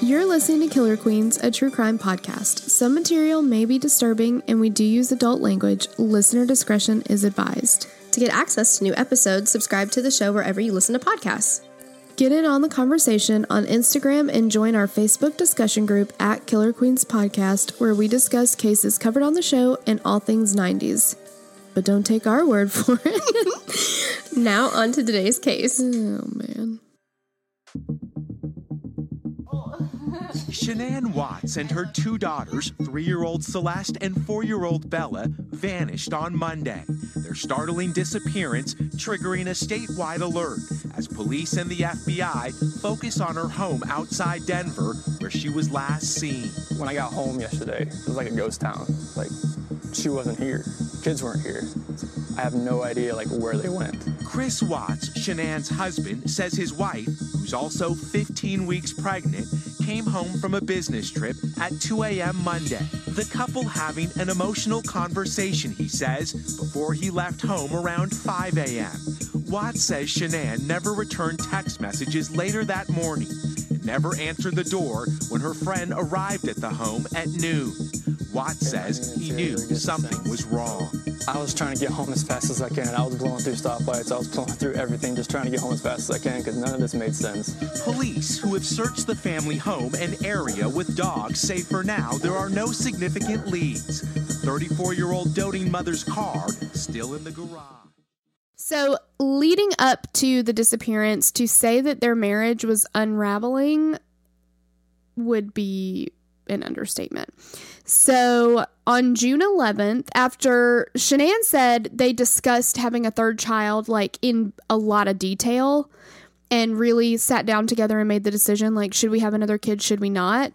You're listening to Killer Queens, a true crime podcast. Some material may be disturbing and we do use adult language. Listener discretion is advised. To get access to new episodes, subscribe to the show wherever you listen to podcasts. Get in on the conversation on Instagram and join our Facebook discussion group at Killer Queens Podcast, where we discuss cases covered on the show and all things 90s. But don't take our word for it. Now, on to today's case. oh, man. Shanann Watts and her two daughters, three year old Celeste and four year old Bella, vanished on Monday. Their startling disappearance triggering a statewide alert as police and the FBI focus on her home outside Denver where she was last seen. When I got home yesterday, it was like a ghost town. Like, she wasn't here. Kids weren't here. I have no idea, like, where they went. Chris Watts, Shanann's husband, says his wife, who's also 15 weeks pregnant, came home from a business trip at 2 a.m. Monday. The couple having an emotional conversation, he says, before he left home around 5 a.m. Watts says Shanann never returned text messages later that morning and never answered the door when her friend arrived at the home at noon. Watts says he knew something was wrong. I was trying to get home as fast as I can. I was blowing through stoplights. I was blowing through everything, just trying to get home as fast as I can because none of this made sense. Police who have searched the family home and area with dogs say for now there are no significant leads. The 34 year old doting mother's car still in the garage. So, leading up to the disappearance, to say that their marriage was unraveling would be an understatement. So, on June 11th, after Shanann said they discussed having a third child, like in a lot of detail, and really sat down together and made the decision like, should we have another kid? Should we not?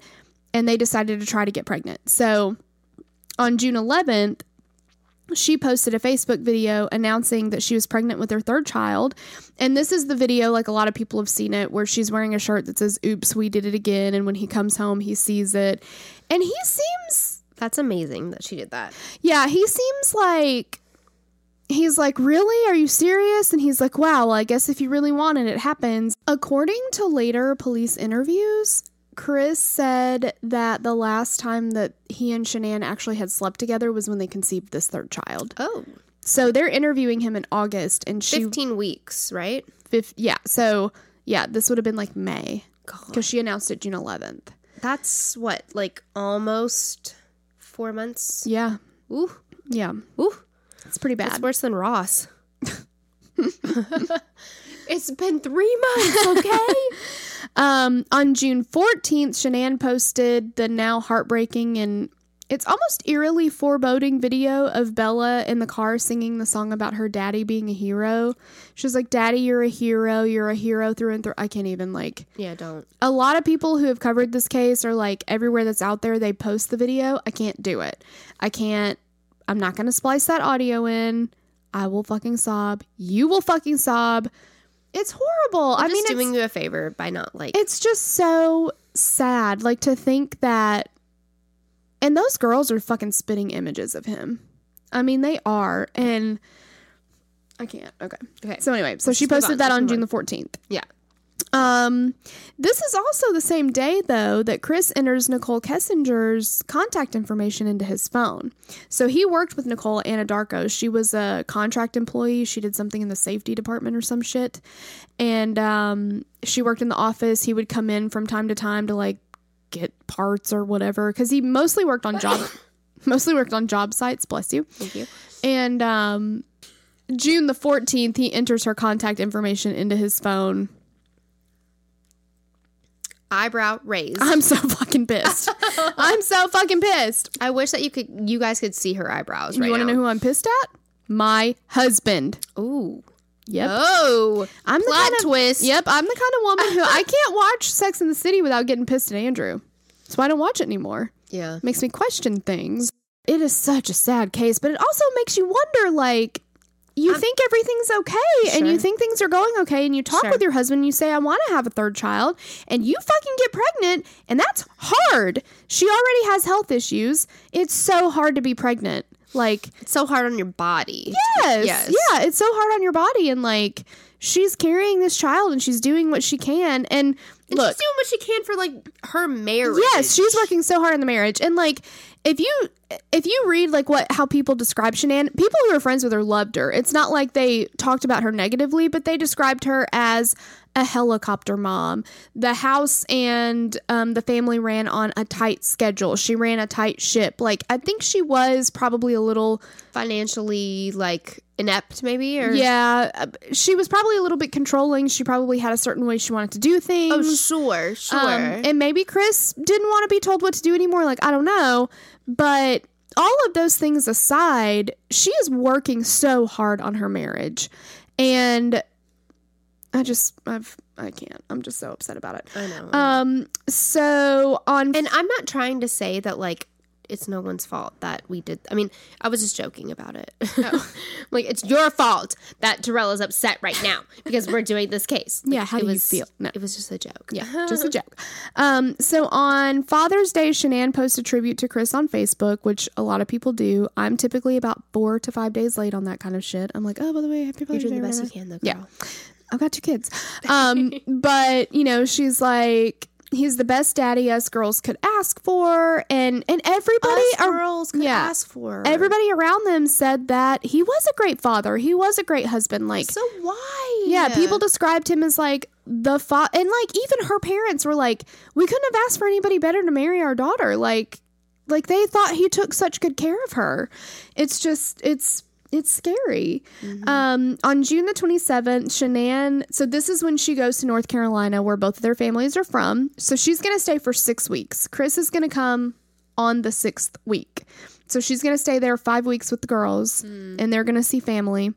And they decided to try to get pregnant. So, on June 11th, she posted a Facebook video announcing that she was pregnant with her third child. And this is the video, like a lot of people have seen it, where she's wearing a shirt that says, Oops, we did it again. And when he comes home, he sees it. And he seems, That's amazing that she did that. yeah, he seems like, he's like, Really? Are you serious? And he's like, Wow, well, I guess if you really want it, it happens. According to later police interviews, Chris said that the last time that he and Shanann actually had slept together was when they conceived this third child. Oh, So they're interviewing him in August, and she, 15 weeks, right? fif- yeah. So yeah, this would have been like May because she announced it June 11th. That's what, like almost four months? Yeah, Ooh, yeah, ooh. it's pretty bad. It's worse than Ross. it's been three months, okay? Um, on June 14th, Shanann posted the now heartbreaking and it's almost eerily foreboding video of Bella in the car singing the song about her daddy being a hero. She's like, Daddy, you're a hero. You're a hero through and through. I can't even like. yeah, don't. a lot of people who have covered this case are like everywhere that's out there they post the video i can't do it i can't i'm not going to splice that audio in i will fucking sob you will fucking sob it's horrible I'm i mean just doing you a favor by not like. it's just so sad like to think that and those girls are fucking spitting images of him i mean they are and i can't okay Okay. so anyway so Let's she posted on, that let's on june on. the 14th yeah. Um, this is also the same day, though, that Chris enters Nicole Kessinger's contact information into his phone. So he worked with Nicole Anadarko. She was a contract employee. She did something in the safety department or some shit. And um, she worked in the office. He would come in from time to time to like get parts or whatever because he mostly worked on job mostly worked on job sites bless you Thank you. and um june the 14th he enters her contact information into his phone Eyebrow raised. i'm so fucking pissed i'm so fucking pissed I wish that you could, you guys could see her eyebrows right you want to now. know who i'm pissed at my husband Ooh. yep Oh. i'm the Plot kind of twist. yep i'm the kind of woman who i can't watch sex in the city without getting pissed at andrew so i don't watch it anymore Yeah. makes me question things. It is such a sad case, but it also makes you wonder like you think everything's okay and you think things are going okay and you talk Sure. with your husband and you say I want to have a third child and you fucking get pregnant and that's hard. She already has health issues. It's so hard to be pregnant. Like It's so hard on your body. yes. Yes. Yeah, it's so hard on your body and like she's carrying this child and she's doing what she can and, And look she's doing what she can for like her marriage. Yes, she's working so hard in the marriage. And like if you if you read like what how people describe Shanann, people who are friends with her loved her. It's not like they talked about her negatively, but they described her as a helicopter mom. The house and um, the family ran on a tight schedule. She ran a tight ship. Like I think she was probably a little financially like inept, maybe or yeah. uh, She was probably a little bit controlling. She probably had a certain way she wanted to do things. Oh, sure, sure. Um, and maybe Chris didn't want to be told what to do anymore. Like, I don't know. But all of those things aside, she is working so hard on her marriage. And I just, I've, I can't. I'm just so upset about it. I know. Um, so on, and I'm not trying to say that like it's no one's fault that we did. I mean, I was just joking about it. like it's your fault that Terrell is upset right now because we're doing this case. Like, Yeah, how it do you was- feel? No. It was just a joke. Yeah, just a joke. Um, so on Father's Day, Shanann posted tribute to Chris on Facebook, which a lot of people do. I'm typically about four to five days late on that kind of shit. I'm like, oh, by the way, happy Father's You're doing Day. the best you can, though. Yeah. I've got two kids. Um, but you know, she's like, he's the best daddy us girls could ask for, and and everybody, Us ar- girls could yeah. ask for. everybody around them said that he was a great father. He was a great husband. Like, So why? yeah, people described him as like the fa and like even her parents were like, we couldn't have asked for anybody better to marry our daughter. Like, like they thought he took such good care of her. It's just it's it's scary. Um, on June the 27th, Shanann, so this is when she goes to North Carolina where both of their families are from. So she's going to stay for six weeks. Chris is going to come on the sixth week. So she's going to stay there five weeks with the girls and they're going to see family.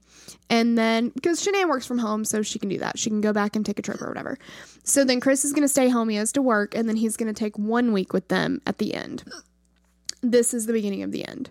And then, because Shanann works from home, so she can do that. She can go back and take a trip or whatever. So then Chris is going to stay home. He has to work. And then he's going to take one week with them at the end. This is the beginning of the end.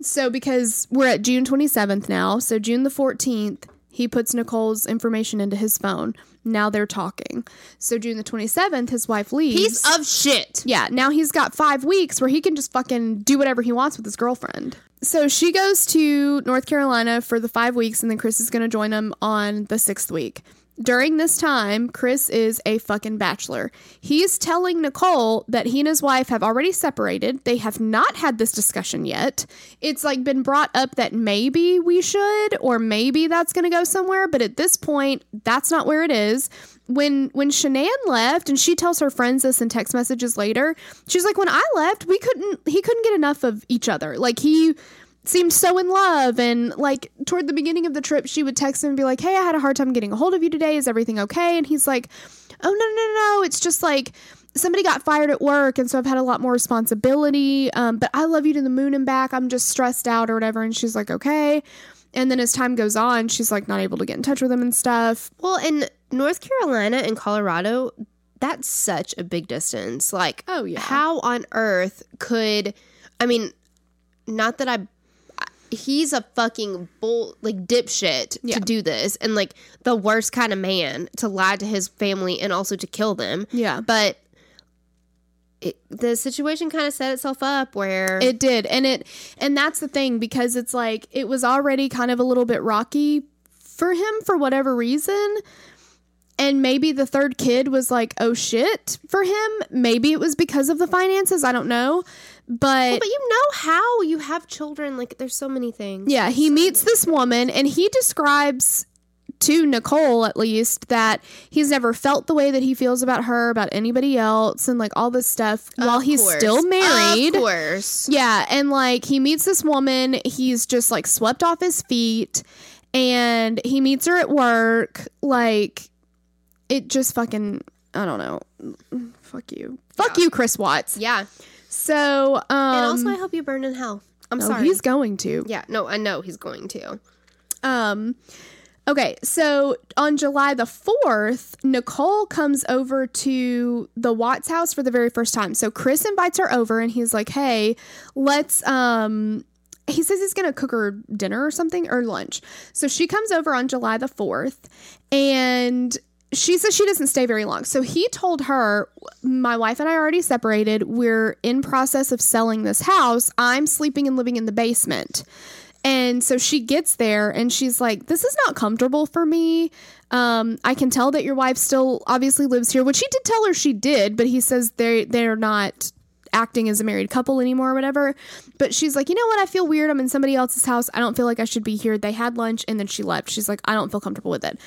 So because we're at June 27th now, so June the 14th, he puts Nicole's information into his phone. Now they're talking. So June the 27th, his wife leaves. Piece of shit. Yeah, now he's got five weeks where he can just fucking do whatever he wants with his girlfriend. So she goes to North Carolina for the five weeks, and then Chris is going to join him on the sixth week. During this time, Chris is a fucking bachelor. He's telling Nicole that he and his wife have already separated. They have not had this discussion yet. It's like been brought up that maybe we should, or maybe that's going to go somewhere, but at this point, that's not where it is when when Shanann left and she tells her friends this in text messages later, she's like, when I left, we couldn't he couldn't get enough of each other. Like he seemed so in love and like toward the beginning of the trip she would text him and be like, Hey, I had a hard time getting a hold of you today. Is everything okay? And he's like, Oh no, no, no, no. It's just like somebody got fired at work and so I've had a lot more responsibility. Um, but I love you to the moon and back. I'm just stressed out or whatever. And she's like, Okay. And then as time goes on, she's like not able to get in touch with him and stuff. Well, in North Carolina and Colorado, that's such a big distance. Like, Oh, yeah. how on earth could? I mean, not that I. He's a fucking bull, like dipshit Yeah. to do this, and like the worst kind of man to lie to his family and also to kill them. Yeah. But it, the situation kind of set itself up where It did. And it and that's the thing because it's like it was already kind of a little bit rocky for him for whatever reason. and maybe the third kid was like, oh shit for him. Maybe it was because of the finances. I don't know. But, But you know how you have children. Like, there's so many things. yeah, he meets this woman and he describes to Nicole at least that he's never felt the way that he feels about her, about anybody else, and like all this stuff while he's course. still married. Of course. Yeah, and like he meets this woman, he's just like swept off his feet, and he meets her at work. Like, it just fucking, I don't know. Fuck you. Fuck you, Chris Watts. Yeah. So, um, And also, I hope you burn in hell. I'm oh, sorry. he's going to. yeah, no, I know he's going to. Um, okay, so on July the 4th, Nicole comes over to the Watts house for the very first time. So Chris invites her over and he's like, hey, let's, um, he says he's going to cook her dinner or something or lunch. So she comes over on July the 4th and she says she doesn't stay very long. So he told her, My wife and I already separated. We're in process of selling this house. I'm sleeping and living in the basement. And so she gets there and she's like, This is not comfortable for me. Um, I can tell that your wife still obviously lives here, which he did tell her she did, but he says they they're not acting as a married couple anymore or whatever. But she's like, you know what? I feel weird. I'm in somebody else's house. I don't feel like I should be here. They had lunch and then she left. She's like, I don't feel comfortable with it.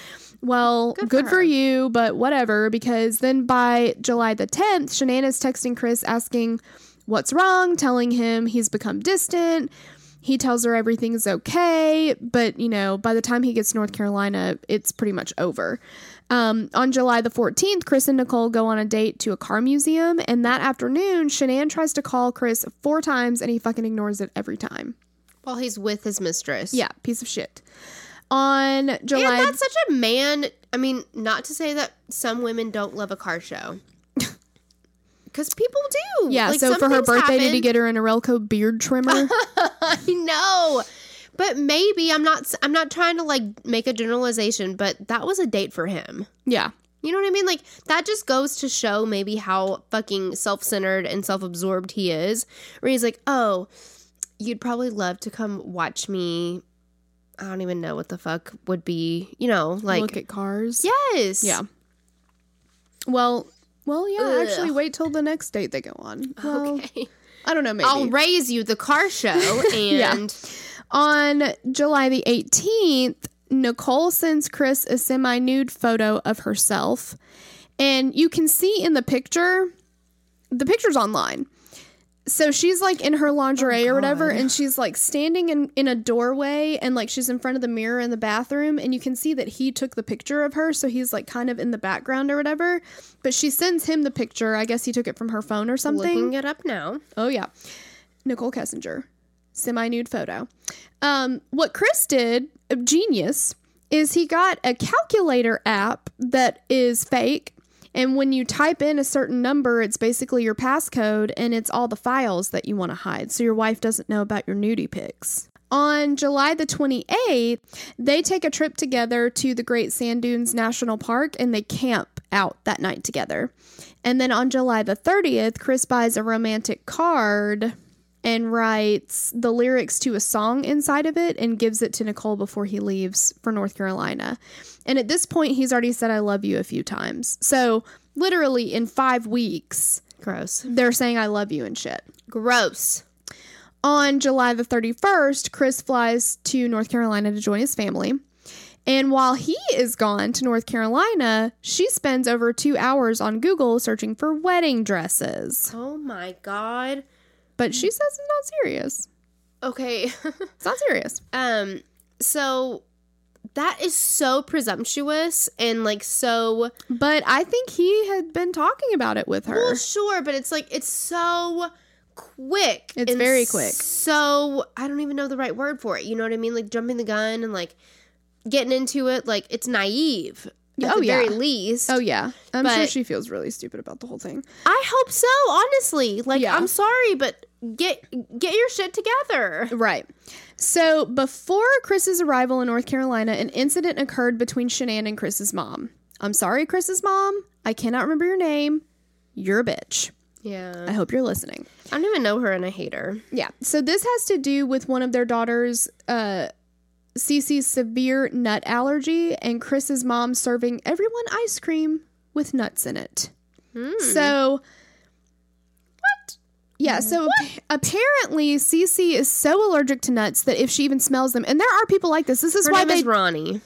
Well, good, for, her. you, but whatever. Because then by July the 10th, Shanann is texting Chris asking what's wrong, telling him he's become distant. He tells her everything's okay, but you know, by the time he gets to North Carolina, it's pretty much over. Um, on July the 14th, Chris and Nicole go on a date to a car museum, and that afternoon, Shanann tries to call Chris four times and he fucking ignores it every time. While he's with his mistress. Yeah, piece of shit. On July. And that's such a man. I mean, not to say that some women don't love a car show. Because people do. yeah, Like, so for her birthday, did he get her a Norelco beard trimmer? I know. But maybe I'm not I'm not trying to like make a generalization, but that was a date for him. yeah. You know what I mean? Like that just goes to show maybe how fucking self-centered and self-absorbed he is. Where he's like, "Oh, you'd probably love to come watch me I don't even know what the fuck would be, you know, like Look at cars. Yes. Yeah. Well, well, yeah. Ugh. Actually, wait till the next date they go on. Well, Okay. I don't know. Maybe I'll raise you the car show and on July the 18th, Nicole sends Chris a semi nude photo of herself. And you can see in the picture, the picture's online. So she's like in her lingerie or whatever, and she's like standing in, in a doorway and like she's in front of the mirror in the bathroom. And you can see that he took the picture of her. So he's like kind of in the background or whatever. But she sends him the picture. I guess he took it from her phone or something. looking it up now. Oh yeah, Nicole Kessinger, semi nude photo. Um, what Chris did, a genius, is he got a calculator app that is fake. And when you type in a certain number, it's basically your passcode and it's all the files that you want to hide. So your wife doesn't know about your nudie pics. On July the 28th, they take a trip together to the Great Sand Dunes National Park and they camp out that night together. And then on July the 30th, Chris buys a romantic card and writes the lyrics to a song inside of it and gives it to Nicole before he leaves for North Carolina. And at this point, he's already said, I love you a few times. So, literally, in five weeks, Gross. they're saying, I love you and shit. Gross. On July the 31st, Chris flies to North Carolina to join his family. And while he is gone to North Carolina, she spends over two hours on Google searching for wedding dresses. Oh my god. But she says it's not serious. Okay. It's not serious. um so that is so presumptuous and like so But I think he had been talking about it with her. well sure but it's like it's so quick It's very quick. so i don't even know the right word for it you know what i mean like jumping the gun and like getting into it like it's naive at Oh, the yeah. very least Oh yeah, I'm sure she feels really stupid about the whole thing. i hope so honestly like Yeah. i'm sorry but get get your shit together Right. So before Chris's arrival in North Carolina, an incident occurred between Shanann and Chris's mom. I'm sorry, Chris's mom. I cannot remember your name. You're a bitch. yeah I hope you're listening. i don't even know her and i hate her Yeah. So this has to do with one of their daughters uh Cece's severe nut allergy and Chris's mom serving everyone ice cream with nuts in it. Hmm. So? Yeah, so ap- apparently Cece is so allergic to nuts that if she even smells them, and there are people like this. This is Her why name they. is Ronnie.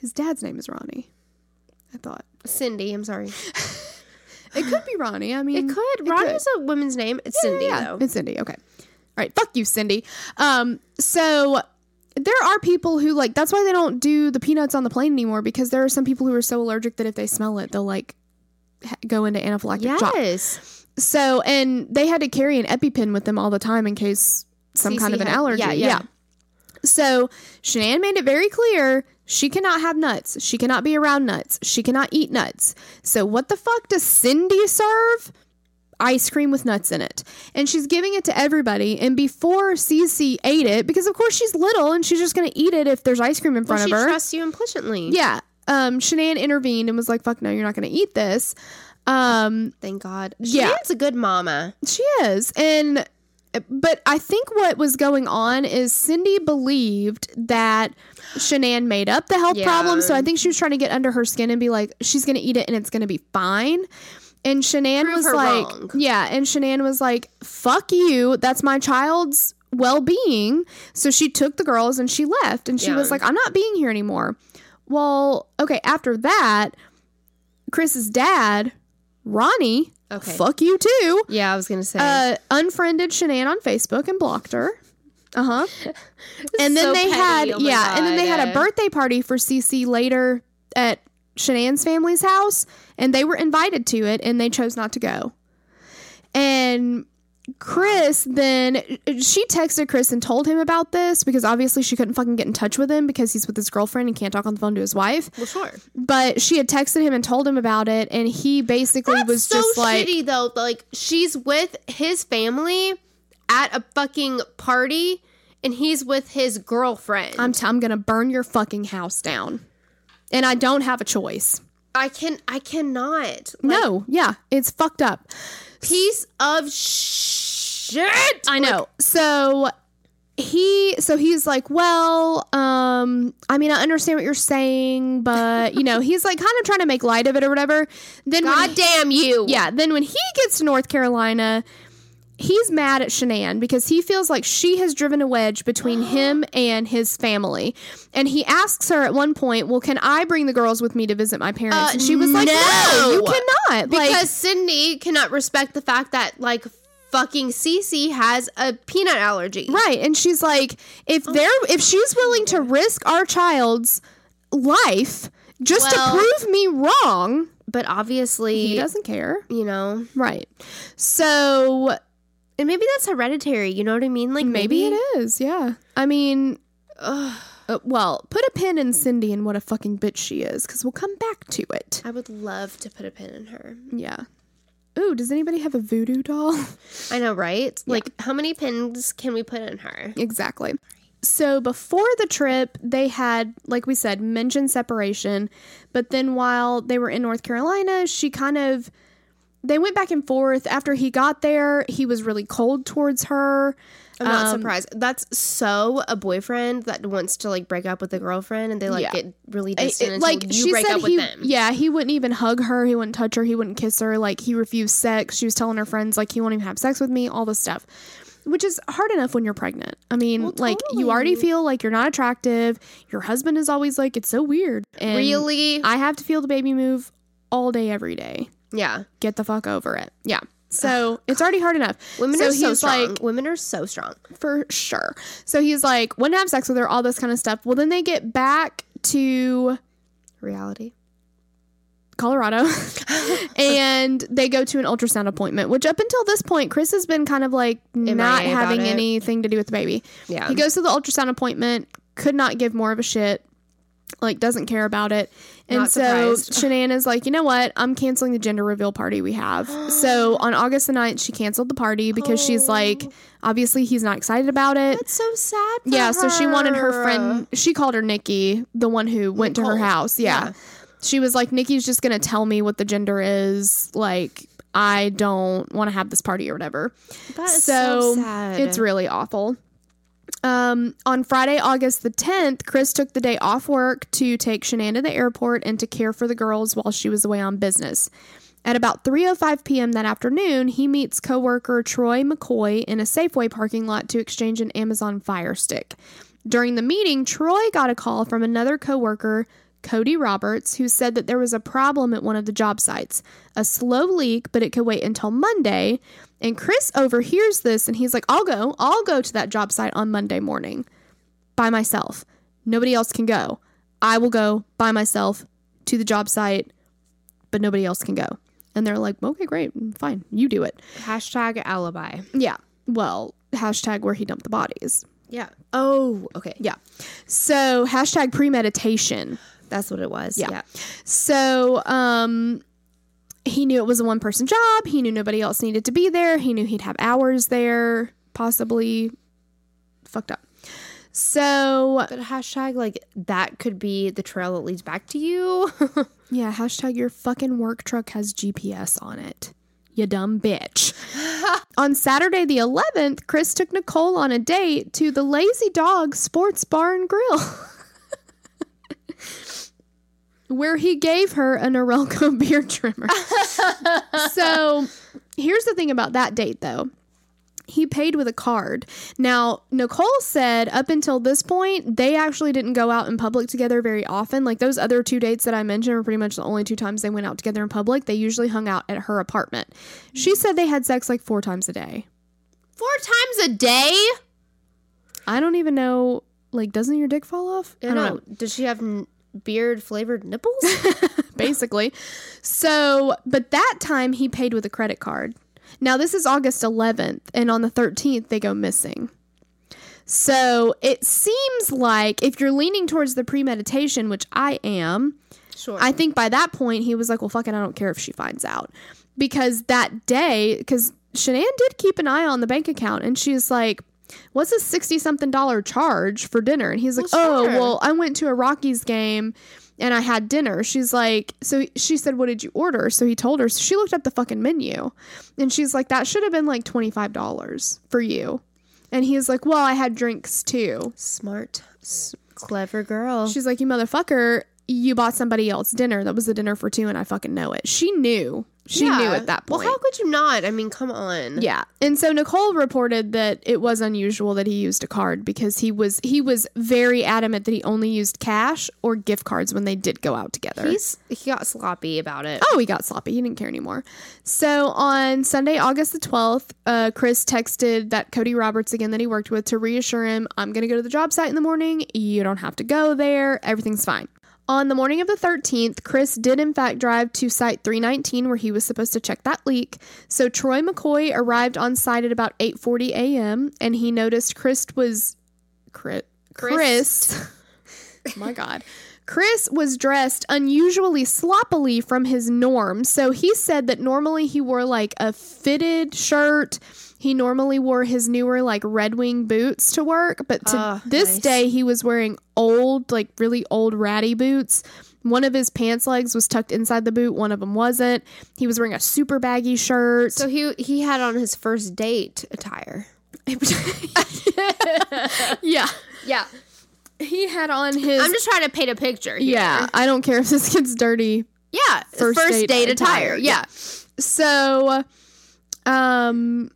his dad's name is Ronnie. I thought Cindy, I'm sorry. it could be Ronnie. I mean, It could. Ronnie is a woman's name. It's Cindy, yeah, though. It's Cindy. Okay. All right. Fuck you, Cindy. Um. So there are people who like. That's why they don't do the peanuts on the plane anymore because there are some people who are so allergic that if they smell it, they'll like ha- go into anaphylactic shock. Yes. So and they had to carry an EpiPen with them all the time in case some kind Cece of an had- allergy. yeah, yeah. So Shanann made it very clear she cannot have nuts. She cannot be around nuts. She cannot eat nuts. So what the fuck does Cindy serve? Ice cream with nuts in it. And she's giving it to everybody. And before Cece ate it, because of course she's little and she's just gonna eat it if there's ice cream in Well, front she of her. trusts you implicitly. yeah. Um, Shanann intervened and was like, fuck no, you're not gonna eat this. Um, Thank God. Yeah. Shannon's a good mama. She is. And but I think what was going on is Cindy believed that Shanann made up the health Yeah. problem. So I think she was trying to get under her skin and be like, she's gonna eat it and it's gonna be fine. And Shanann Prove was like, wrong. yeah, and Shanann was like, fuck you. That's my child's well being. So she took the girls and she left. And she Yeah. was like, I'm not being here anymore. Well, okay, after that, Chris's dad, Ronnie, Okay. fuck you too Yeah, I was gonna say. uh, unfriended Shanann on Facebook and blocked her. Uh huh. And then so they petty. had Oh yeah, and then they had a birthday party for Cece later at Shanann's family's house, and they were invited to it, and they chose not to go. And Chris then she texted Chris and told him about this because obviously she couldn't fucking get in touch with him because he's with his girlfriend and can't talk on the phone to his wife. well, sure. But she had texted him and told him about it, and he basically That's was so just like, shitty though. Like she's with his family at a fucking party, and he's with his girlfriend. I'm, t- I'm gonna burn your fucking house down. And I don't have a choice. I can. I cannot. Like, no, yeah, it's fucked up. Piece of shit. I know. so he so he's like, well, um, I mean, I understand what you're saying, but you know, he's like kind of trying to make light of it or whatever. Then God he- damn you. yeah, then when he gets to North Carolina, he's mad at Shanann because he feels like she has driven a wedge between him and his family. And he asks her at one point, Well, can I bring the girls with me to visit my parents? Uh, and she was like, No, you cannot. Because like, Sydney cannot respect the fact that like fucking Cece has a peanut allergy. right. And she's like, if they're if she's willing to risk our child's life just Well- to prove me wrong, But obviously, he doesn't care. you know, Right. So and maybe that's hereditary. You know what I mean? Like Maybe, maybe, it is, yeah. I mean, uh, well, put a pin in Cindy and what a fucking bitch she is, because we'll come back to it. I would love to put a pin in her. Yeah. Ooh, does anybody have a voodoo doll? I know, right? Like, how many pins can we put in her? exactly. So before the trip, they had, like we said, mentioned separation. But then while they were in North Carolina, she kind of, they went back and forth. After he got there, he was really cold towards her. I'm not Um, surprised. That's so a boyfriend that wants to like break up with a girlfriend and they like Yeah. get really distant it- until like you she break said up with he, them. yeah he wouldn't even hug her he wouldn't touch her he wouldn't kiss her like he refused sex she was telling her friends like he won't even have sex with me all this stuff which is hard enough when you're pregnant i mean Well, like you already feel like you're not attractive your husband is always like it's so weird and Really? i have to feel the baby move all day every day yeah. get the fuck over it yeah so it's already hard enough Women so are so strong. like Women are so strong. for sure. So he's like, wouldn't have sex with her, all this kind of stuff. Well, then they get back to Reality. Colorado and they go to an ultrasound appointment, which up until this point, Chris has been kind of like not MIA about having anything to do with the baby. Yeah. He goes to the ultrasound appointment, could not give more of a shit, like doesn't care about it. And Not so surprised. Shanann is like, you know what? I'm canceling the gender reveal party we have. so on August the 9th, she canceled the party because she's like, oh. obviously he's not excited about it. That's so sad. Yeah, so she wanted her her. friend. She called her Nikki, the one who went to her house. Yeah. Yeah. she was like, Nikki's just gonna tell me what the gender is. Like, I don't want to have this party or whatever. That is so, sad. it's really awful. Um, on Friday, August the 10th, Chris took the day off work to take Shanann to the airport and to care for the girls while she was away on business. At about 3:05 p.m. that afternoon, he meets coworker Troy McCoy in a Safeway parking lot to exchange an Amazon Fire Stick. During the meeting, Troy got a call from another coworker, Cody Roberts, who said that there was a problem at one of the job sites. A slow leak, but it could wait until Monday. And Chris overhears this and he's like, I'll go. I'll go to that job site on Monday morning by myself. Nobody else can go. I will go by myself to the job site, but nobody else can go. And they're like, okay, great, fine, you do it. Hashtag alibi. Yeah. Well, hashtag where he dumped the bodies. Yeah. Oh, okay. Yeah. So hashtag premeditation. That's what it was. Yeah. Yeah. So um he knew it was a one person job. He knew nobody else needed to be there. He knew he'd have hours there, possibly fucked up. So But hashtag like that could be the trail that leads back to you. yeah, hashtag your fucking work truck has GPS on it. You dumb bitch. on Saturday the 11th, Chris took Nicole on a date to the Lazy Dog Sports Bar and Grill. Where he gave her a Norelco beard trimmer. so here's the thing about that date though. He paid with a card. Now, Nicole said up until this point, they actually didn't go out in public together very often. Like those other two dates that I mentioned were pretty much the only two times they went out together in public. They usually hung out at her apartment. She said they had sex like four times a day. Four times a day? I don't even know. Like, doesn't your dick fall off? I don't know. Does she have n- beard flavored nipples? basically. So, but that time he paid with a credit card. Now, this is August 11th, and on the 13th, they go missing. So, it seems like if you're leaning towards the premeditation, which I am, sure. I think by that point he was like, well, fuck it, I don't care if she finds out. Because that day, because Shanann did keep an eye on the bank account, and she's like, what's a 60 something dollar charge for dinner? And he's like, Well, oh, sure. well, I went to a Rockies game and I had dinner. She's like, so she said, what did you order? So he told her. So she looked up the fucking menu and she's like, that should have been like $25 for you. And he's like, well, I had drinks too. Smart, s- clever girl. She's like, you motherfucker, you bought somebody else dinner. That was a dinner for two and I fucking know it. She knew. She knew at that point. Well, how could you not? I mean, come on. Yeah. And so Nicole reported that it was unusual that he used a card because he was he was very adamant that he only used cash or gift cards when they did go out together. He's he got sloppy about it. oh, he got sloppy. He didn't care anymore. So on Sunday, August the 12th, uh, Chris texted that Cody Roberts again that he worked with to reassure him, I'm going to go to the job site in the morning. You don't have to go there. Everything's fine. On the morning of the 13th, Chris did in fact drive to site 319 where he was supposed to check that leak. So Troy McCoy arrived on site at about 8:40 a.m. and he noticed Chris was Chris Chris my god. Chris was dressed unusually sloppily from his norm. So he said that normally he wore like a fitted shirt. He normally wore his newer like Red Wing boots to work, but to Ah, this nice. day he was wearing old, like really old ratty boots. One of his pants legs was tucked inside the boot, one of them wasn't. He was wearing a super baggy shirt. So he he had on his first date attire. yeah. Yeah. He had on his I'm just trying to paint a picture. Here. Yeah, I don't care if this gets dirty. Yeah. First First, date date, attire, attire. yeah. Yeah. So, um,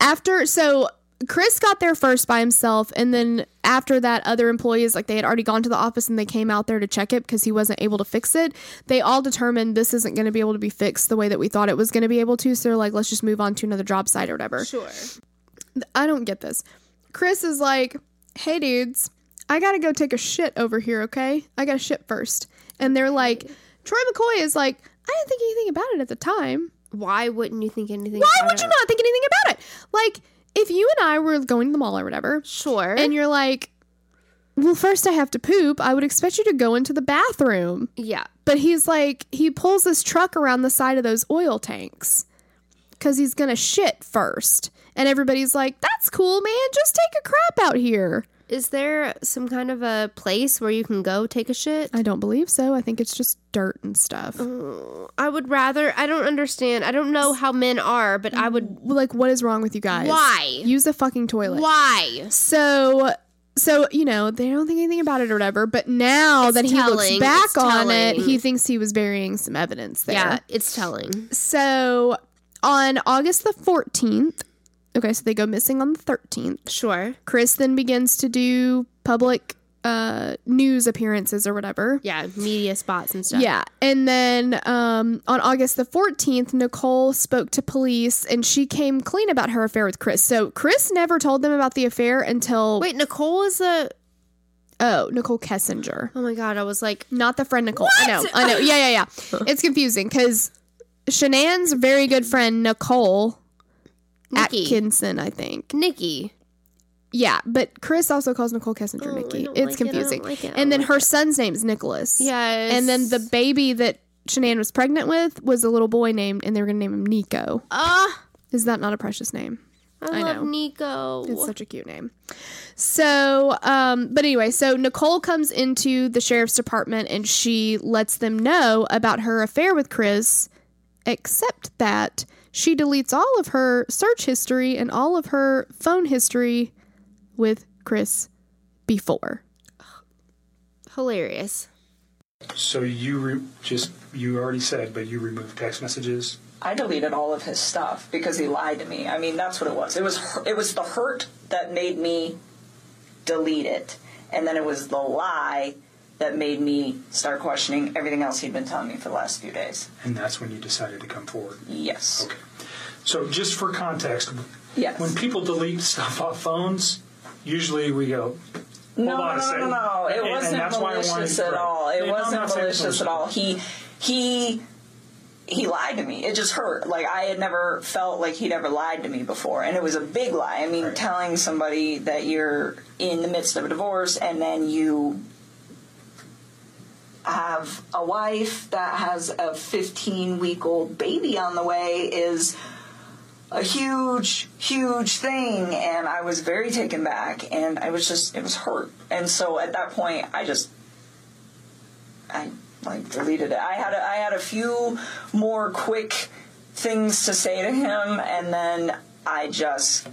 after so Chris got there first by himself, and then after that, other employees like they had already gone to the office and they came out there to check it because he wasn't able to fix it. They all determined this isn't going to be able to be fixed the way that we thought it was going to be able to. So they're like, let's just move on to another job site or whatever. Sure. I don't get this. Chris is like, hey dudes, I gotta go take a shit over here, okay? I gotta shit first. And they're like, Troy McCoy is like, I didn't think anything about it at the time. Why wouldn't you think anything? About it? Why would you not think anything about it? Like, if you and I were going to the mall or whatever, Sure. and you're like, well, first I have to poop, I would expect you to go into the bathroom. yeah. But he's like, he pulls his truck around the side of those oil tanks because he's gonna shit first. And everybody's like, that's cool, man. Just take a crap out here. Is there some kind of a place where you can go take a shit? I don't believe so. I think it's just dirt and stuff. Oh, I would rather. I don't understand. I don't know how men are, but I would. Like, what is wrong with you guys? Why? Use the fucking toilet. Why? So so you know they don't think anything about it or whatever. But now It's that he looks back It's on it, he thinks he was burying some evidence there. Yeah, it's telling. So on August the 14th, okay, so they go missing on the 13th. Sure. Chris then begins to do public uh, news appearances or whatever. Yeah, media spots and stuff. Yeah. And then um, on August the 14th, Nicole spoke to police and she came clean about her affair with Chris. So Chris never told them about the affair until. Wait, Nicole is a. Oh, Nicole Kessinger. Oh my god, I was like, Not the friend Nicole. I know. I know. Yeah, yeah, yeah. it's confusing because Shanann's very good friend, Nicole Nikki. Atkinson, I think. Nikki. Yeah, but Chris also calls Nicole Kessinger Oh, Nikki. It's like it, confusing. like it, and then like her it. son's name's Nicholas. Yes. And then the baby that Shanann was pregnant with was a little boy named, and they were going to name him Nico. Ah, Is that not a precious name? I, I love know. Nico. It's such a cute name. So, um, but anyway, so Nicole comes into the sheriff's department and she lets them know about her affair with Chris, except that she deletes all of her search history and all of her phone history with Chris before. Hilarious. So you re- just you already said, but you removed text messages. I deleted all of his stuff because he lied to me. I mean, that's what it was. It was it was the hurt that made me delete it, and then it was the lie that made me start questioning everything else he'd been telling me for the last few days. And that's when you decided to come forward. Yes. Okay. So just for context, Yes. when people delete stuff off phones, usually we go. No, Hold on a no, no, second. no, no. It And- and wasn't that's why I wanted- malicious at all. It And wasn't malicious at all. He he he lied to me. It just hurt. Like I had never felt like he'd ever lied to me before, and it was a big lie. I mean, Right. telling somebody that you're in the midst of a divorce and then you have a wife that has a 15 week old baby on the way is a huge, huge thing, and I was very taken back, and I was just, it was hurt, and so at that point, I just, I like deleted it. I had, a, I had a few more quick things to say to him, and then I just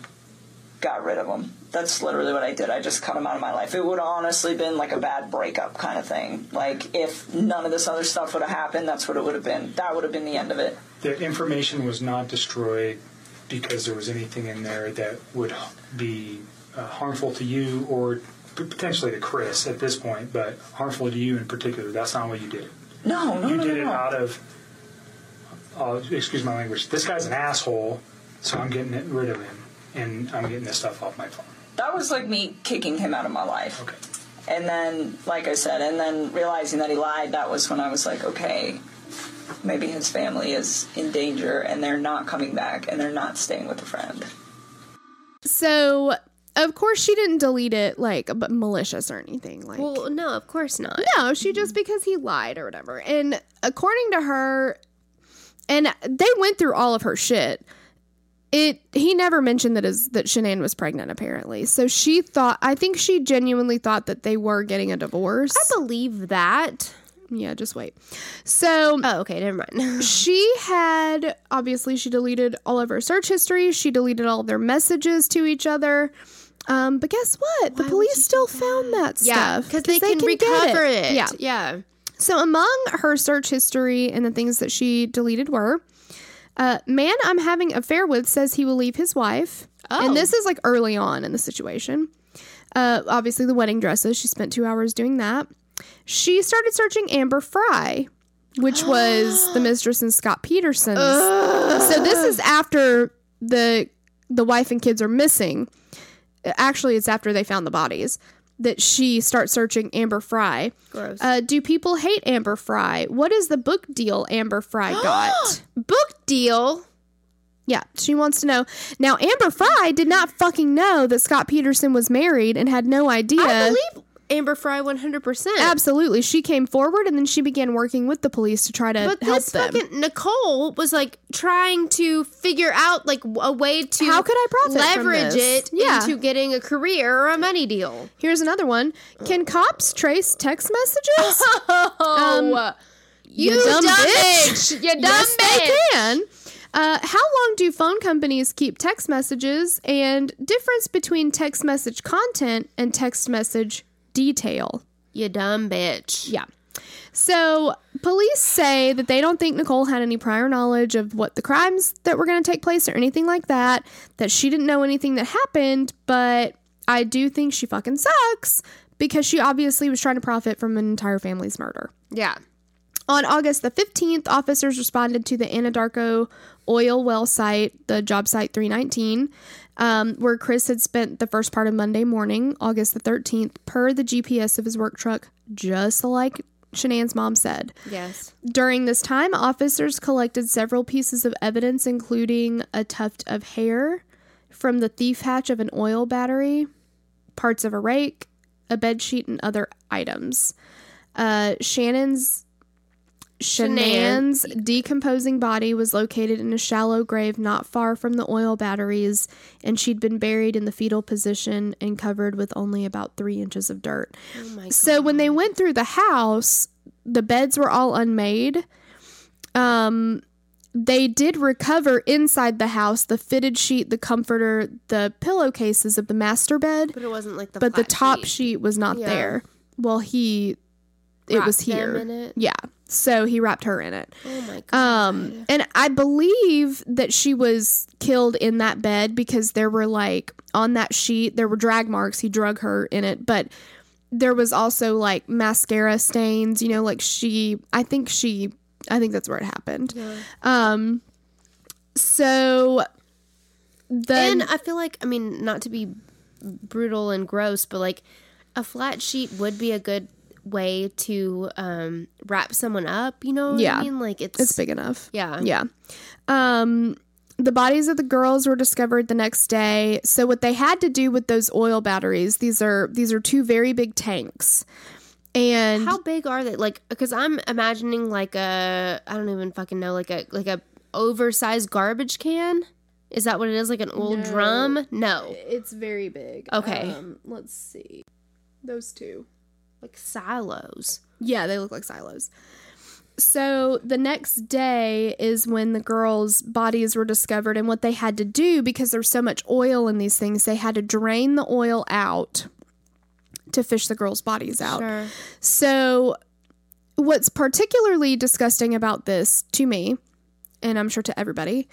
got rid of him. That's literally what I did. I just cut him out of my life. It would honestly been like a bad breakup kind of thing. Like if none of this other stuff would have happened, that's what it would have been. That would have been the end of it. The information was not destroyed because there was anything in there that would be uh, harmful to you or potentially to Chris at this point, but harmful to you in particular. That's not what you did. No, no, no. you no, did no, it no. out of, uh, excuse my language, this guy's an asshole, so I'm getting it rid of him, and I'm getting this stuff off my phone. that was like me kicking him out of my life. Okay. And then, like I said, and then realizing that he lied, that was when I was like, okay, maybe his family is in danger and they're not coming back and they're not staying with a friend. So, of course, she didn't delete it like but malicious or anything. Like, Well, no, of course not. no, she just because he lied or whatever. And according to her, and they went through all of her shit. It he never mentioned that his that Shanann was pregnant apparently. So she thought I think she genuinely thought that they were getting a divorce. I believe that. Yeah, just wait. So Oh, okay, never mind. she had obviously she deleted all of her search history. She deleted all of their messages to each other. Um, but guess what? the Why would police still do found that yeah, stuff because they, can, get recover it. Yeah. yeah. So among her search history and the things that she deleted were, uh, man I'm having affair with says he will leave his wife, Oh. and this is like early on in the situation. Uh, obviously the wedding dresses. She spent two hours doing that. She started searching Amber Frey, which was the mistress in Scott Peterson's. So this is after the the wife and kids are missing. Actually, it's after they found the bodies that she starts searching Amber Frey. Gross. Uh, do people hate Amber Frey? What is the book deal Amber Frey got? Book deal. yeah, she wants to know. Now, Amber Frey did not fucking know that Scott Peterson was married and had no idea. I believe Amber Frey 100%. Absolutely. She came forward and then she began working with the police to try to But help this them. fucking Nicole was like trying to figure out like a way to How could I profit from leverage it Yeah. into getting a career or a money deal. Here's another one. Can cops trace text messages? Oh, Um, you, dumb, bitch. You dumb yes, bitch. they can. Uh, how long do phone companies keep text messages and difference between text message content and text message detail? You dumb bitch. Yeah. So, police say that they don't think Nicole had any prior knowledge of what the crimes that were going to take place or anything like that, that she didn't know anything that happened, but I do think she fucking sucks because she obviously was trying to profit from an entire family's murder. Yeah. On August the 15th, officers responded to the Anadarko oil well site, the job site 319, um, where Chris had spent the first part of Monday morning, August the 13th, per the GPS of his work truck, just like Shanann's mom said. Yes. During this time, officers collected several pieces of evidence, including a tuft of hair from the thief hatch of an oil battery, parts of a rake, a bed sheet, and other items. Uh, Shannon's Shanann's decomposing body was located in a shallow grave not far from the oil batteries, and she'd been buried in the fetal position and covered with only about three inches of dirt. Oh So when they went through the house, the beds were all unmade. Um, they did recover inside the house the fitted sheet, the comforter, the pillowcases of the master bed, But it wasn't like the but the top sheet. sheet was not Yeah. there. Well, he, it was Wrapped them here. Yeah, so he wrapped her in it. Oh my god. Um, and I believe that she was killed in that bed because there were like on that sheet there were drag marks. He drug her in it, but there was also like mascara stains. You know, like she. I think she. I think that's where it happened. Um. So. Then and I feel like I mean not to be brutal and gross, but like a flat sheet would be a good way to um wrap someone up, you know what Yeah. I mean? Like it's it's big enough. Yeah. Yeah. Um the bodies of the girls were discovered the next day. So what they had to do with those oil batteries, these are these are two very big tanks. And How big are they? Like because I'm imagining like a I don't even fucking know, like a like a oversized garbage can. Is that what it is? Like an old No. drum? No. it's very big. Okay. Um, let's see. Those two. Like silos. Yeah, they look like silos. So the next day is when the girls' bodies were discovered, and what they had to do because there's so much oil in these things, they had to drain the oil out to fish the girls' bodies out. Sure. So, what's particularly disgusting about this to me, and I'm sure to everybody,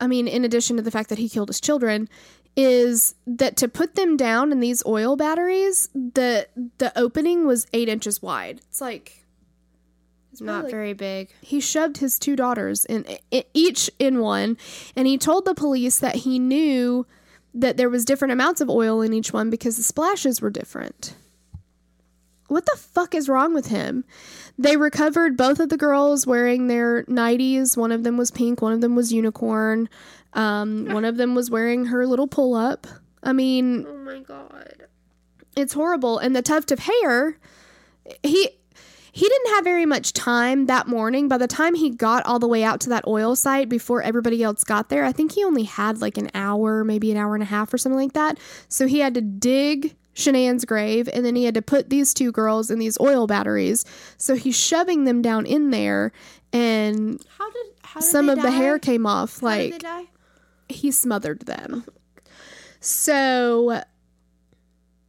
I mean, in addition to the fact that he killed his children, is that to put them down in these oil batteries, the the opening was eight inches wide. It's like It's not like- very big. he shoved his two daughters in, i each in one, and he told the police that he knew that there was different amounts of oil in each one because the splashes were different. What the fuck is wrong with him? They recovered both of the girls wearing their nighties. One of them was pink, one of them was unicorn. Um, one of them was wearing her little pull up. I mean, Oh my god. it's horrible. And the tuft of hair, he he didn't have very much time that morning. By the time he got all the way out to that oil site before everybody else got there, I think he only had like an hour, maybe an hour and a half or something like that. So he had to dig Shanann's grave and then he had to put these two girls in these oil batteries. So he's shoving them down in there and How did how did some of the hair came off How did like die? He smothered them. So,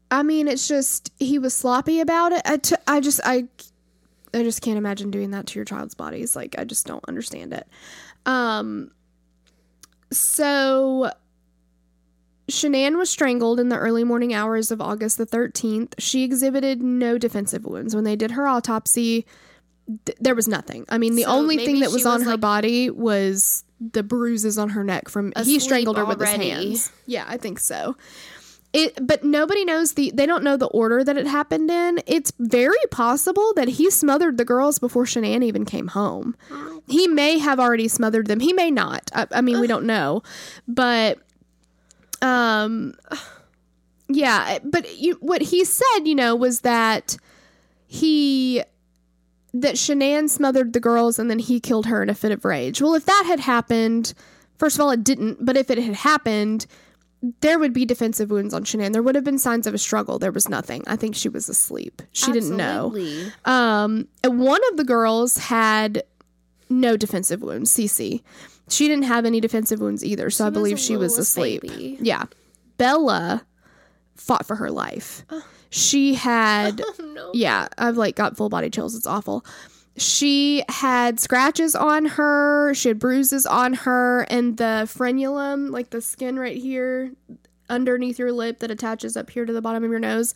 I mean, it's just he was sloppy about it. I, t- I just I I just can't imagine doing that to your child's bodies. Like I just don't understand it. Um. So. Shanann was strangled in the early morning hours of August the 13th. She exhibited no defensive wounds. When they did her autopsy, th- there was nothing. I mean, the So only thing that she was on was, her body was the bruises on her neck from he strangled her with his hands. Yeah, I think so. It, but nobody knows the. They don't know the order that it happened in. It's very possible that he smothered the girls before Shanann even came home. He may have already smothered them. He may not. I, I mean, we don't know, but um, yeah. But you, what he said, you know, was that he that Shanann smothered the girls and then he killed her in a fit of rage. Well, if that had happened, first of all, it didn't. But if it had happened, there would be defensive wounds on Shanann. There would have been signs of a struggle. There was nothing. I think she was asleep. She didn't know. Um, and one of the girls had no defensive wounds, Cece. She didn't have any defensive wounds either, so I believe she was asleep. baby. Yeah. Bella fought for her life. She had no. yeah, I've like got full body chills. It's awful. She had scratches on her, she had bruises on her, and the frenulum, like the skin right here underneath your lip that attaches up here to the bottom of your nose,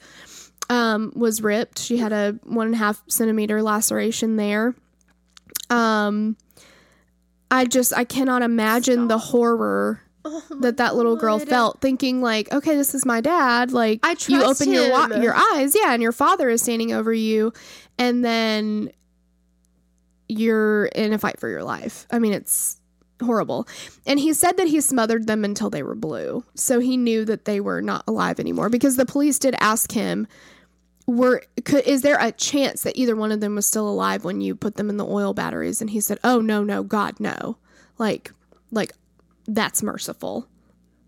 um, was ripped. She had a one and a half centimeter laceration there. Um, I just I cannot imagine the horror Oh that that little girl felt, thinking like, okay, this is my dad. Like, I you trust open your wa- your eyes, yeah, and your father is standing over you, and then you're in a fight for your life. I mean, it's horrible. And he said that he smothered them until they were blue, so he knew that they were not alive anymore. Because the police did ask him, "Were could, is there a chance that either one of them was still alive when you put them in the oil batteries?" And he said, "Oh no, no, God, no! Like, like that's merciful."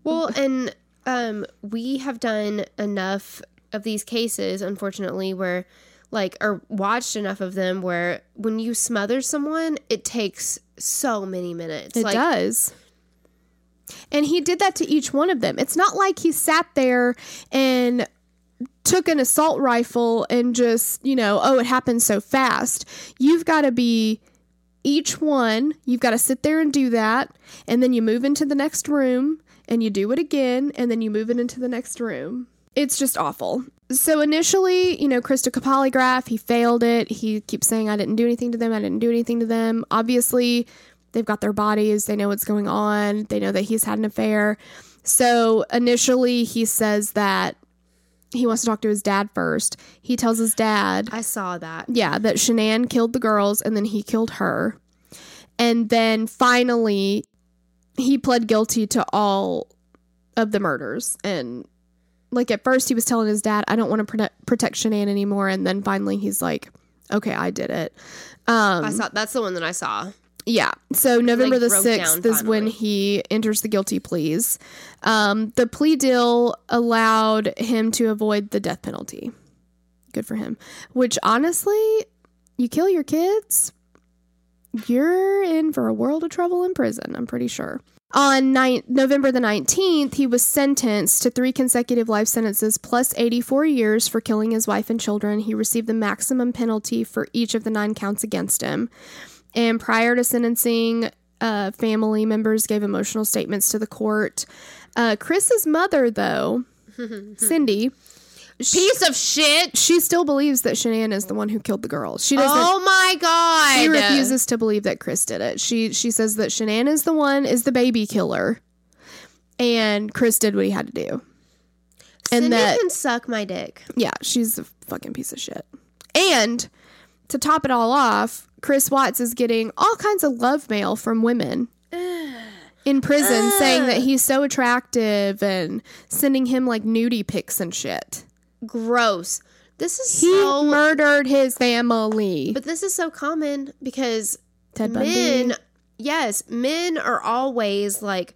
Well, and um, we have done enough of these cases, unfortunately, where like or watched enough of them where when you smother someone, it takes so many minutes. It like, does. And he did that to each one of them. It's not like he sat there and took an assault rifle and just, you know, oh, it happened so fast. You've got to be each one, you've got to sit there and do that. And then you move into the next room and you do it again. And then you move it into the next room. It's just awful. So initially, you know, Chris took. He failed it. He keeps saying, I didn't do anything to them. I didn't do anything to them. Obviously, they've got their bodies. They know what's going on. They know that he's had an affair. So initially, he says that he wants to talk to his dad first. He tells his dad, I saw that. yeah, that Shanann killed the girls and then he killed her. And then finally, he pled guilty to all of the murders. And like at first, he was telling his dad, I don't want to protect, protect Shanann anymore. And then finally, he's like, okay, I did it. Um, I saw that's the one that I saw. Yeah. So November the 6th is when he enters the guilty pleas. Um, the plea deal allowed him to avoid the death penalty. Good for him. Which honestly, you kill your kids, you're in for a world of trouble in prison, I'm pretty sure. On ni- November the 19th, he was sentenced to three consecutive life sentences plus 84 years for killing his wife and children. He received the maximum penalty for each of the nine counts against him. And prior to sentencing, uh, family members gave emotional statements to the court. Uh, Chris's mother, though, Cindy, Piece of shit. she still believes that Shanann is the one who killed the girls. She doesn't. Oh my god. she refuses to believe that Chris did it. She she says that Shanann is the one is the baby killer, and Chris did what he had to do. And Cindy that can suck my dick. yeah, she's a fucking piece of shit. And to top it all off, Chris Watts is getting all kinds of love mail from women in prison saying that he's so attractive and sending him like nudie pics and shit. Gross. This is He so murdered his family. But this is so common because Ted Bundy. men, yes, men are always like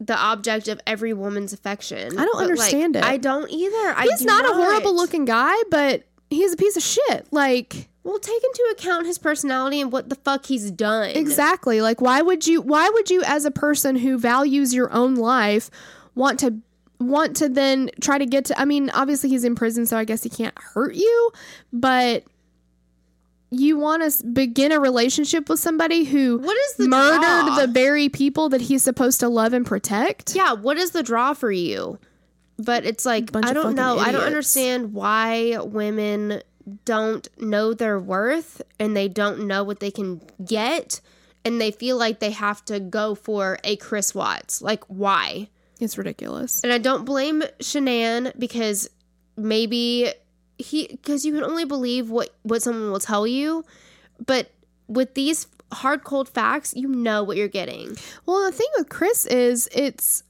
the object of every woman's affection. I don't But, like, understand it. I don't either. I he's do not, a horrible looking guy, but he's a piece of shit. Like Well, take into account his personality and what the fuck he's done. exactly. Like why would you why would you as a person who values your own life want to want to then try to get to I mean, obviously he's in prison so I guess he can't hurt you, but you want to begin a relationship with somebody who What is the murdered draw? the very people that he's supposed to love and protect? Yeah, what is the draw for you? But it's like I don't know. I don't understand why women don't know their worth and they don't know what they can get and they feel like they have to go for a Chris Watts. Like why? It's ridiculous. And I don't blame Shanann because maybe he because you can only believe what what someone will tell you, but with these hard cold facts, you know what you're getting. Well, the thing with Chris is it's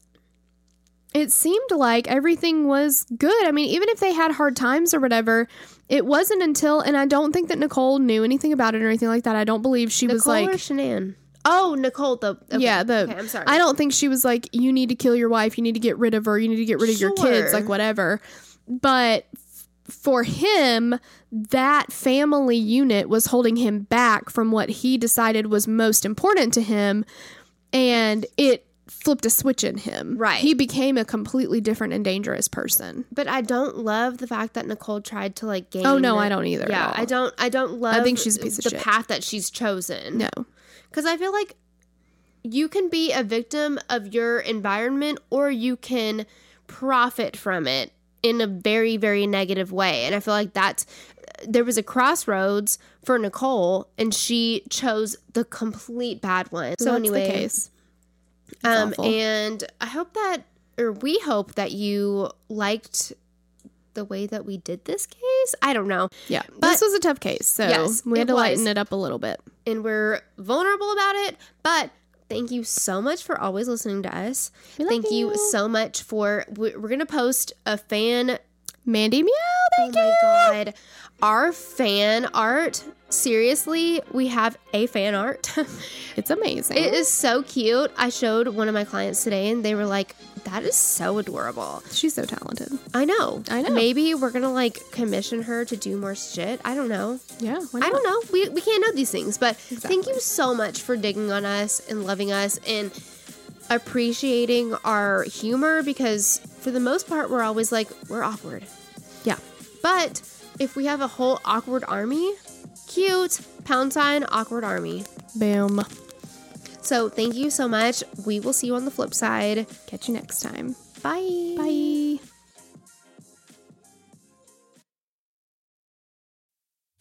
it seemed like everything was good. I mean, even if they had hard times or whatever, it wasn't until and I don't think that Nicole knew anything about it or anything like that. I don't believe she was Nicole like or Shanann? Oh, Nicole. The okay. yeah, the Okay, I'm sorry. I don't think she was like you need to kill your wife, you need to get rid of her, you need to get rid of your kids, like whatever. But f- for him, that family unit was holding him back from what he decided was most important to him. and it flipped a switch in him. Right. He became a completely different and dangerous person. But I don't love the fact that Nicole tried to like oh, gain. Oh, no, I don't either Yeah. I don't. I don't love. I think she's a piece of the shit. path that she's chosen. No. because I feel like you can be a victim of your environment, or you can profit from it in a very, very negative way. And I feel like that's there was a crossroads for Nicole, and she chose the complete bad one. So that's anyway, the case. Um, awful. and I hope that, or we hope that you liked the way that we did this case. I don't know. Yeah. But- this was a tough case, so Yes, we had to lighten it up a little bit. And we're vulnerable about it, but thank you so much for always listening to us. Thank you. you. so much for, we- we're going to post a fan. Mandy Meow, Thank Oh thank my. God. Our fan art. Seriously, we have a fan art. It's amazing. it is so cute. I showed one of my clients today and they were like, that is so adorable. She's so talented. I know. I know. Maybe we're gonna like commission her to do more shit. I don't know. Yeah. why I don't know. We, we can't know these things, but thank you so much for digging on us and loving us and appreciating our humor because for the most part we're always like we're awkward. Yeah. But if we have a whole awkward army, cute pound sign awkward army. Boom. So thank you so much. We will see you on the flip side. Catch you next time. Bye. Bye.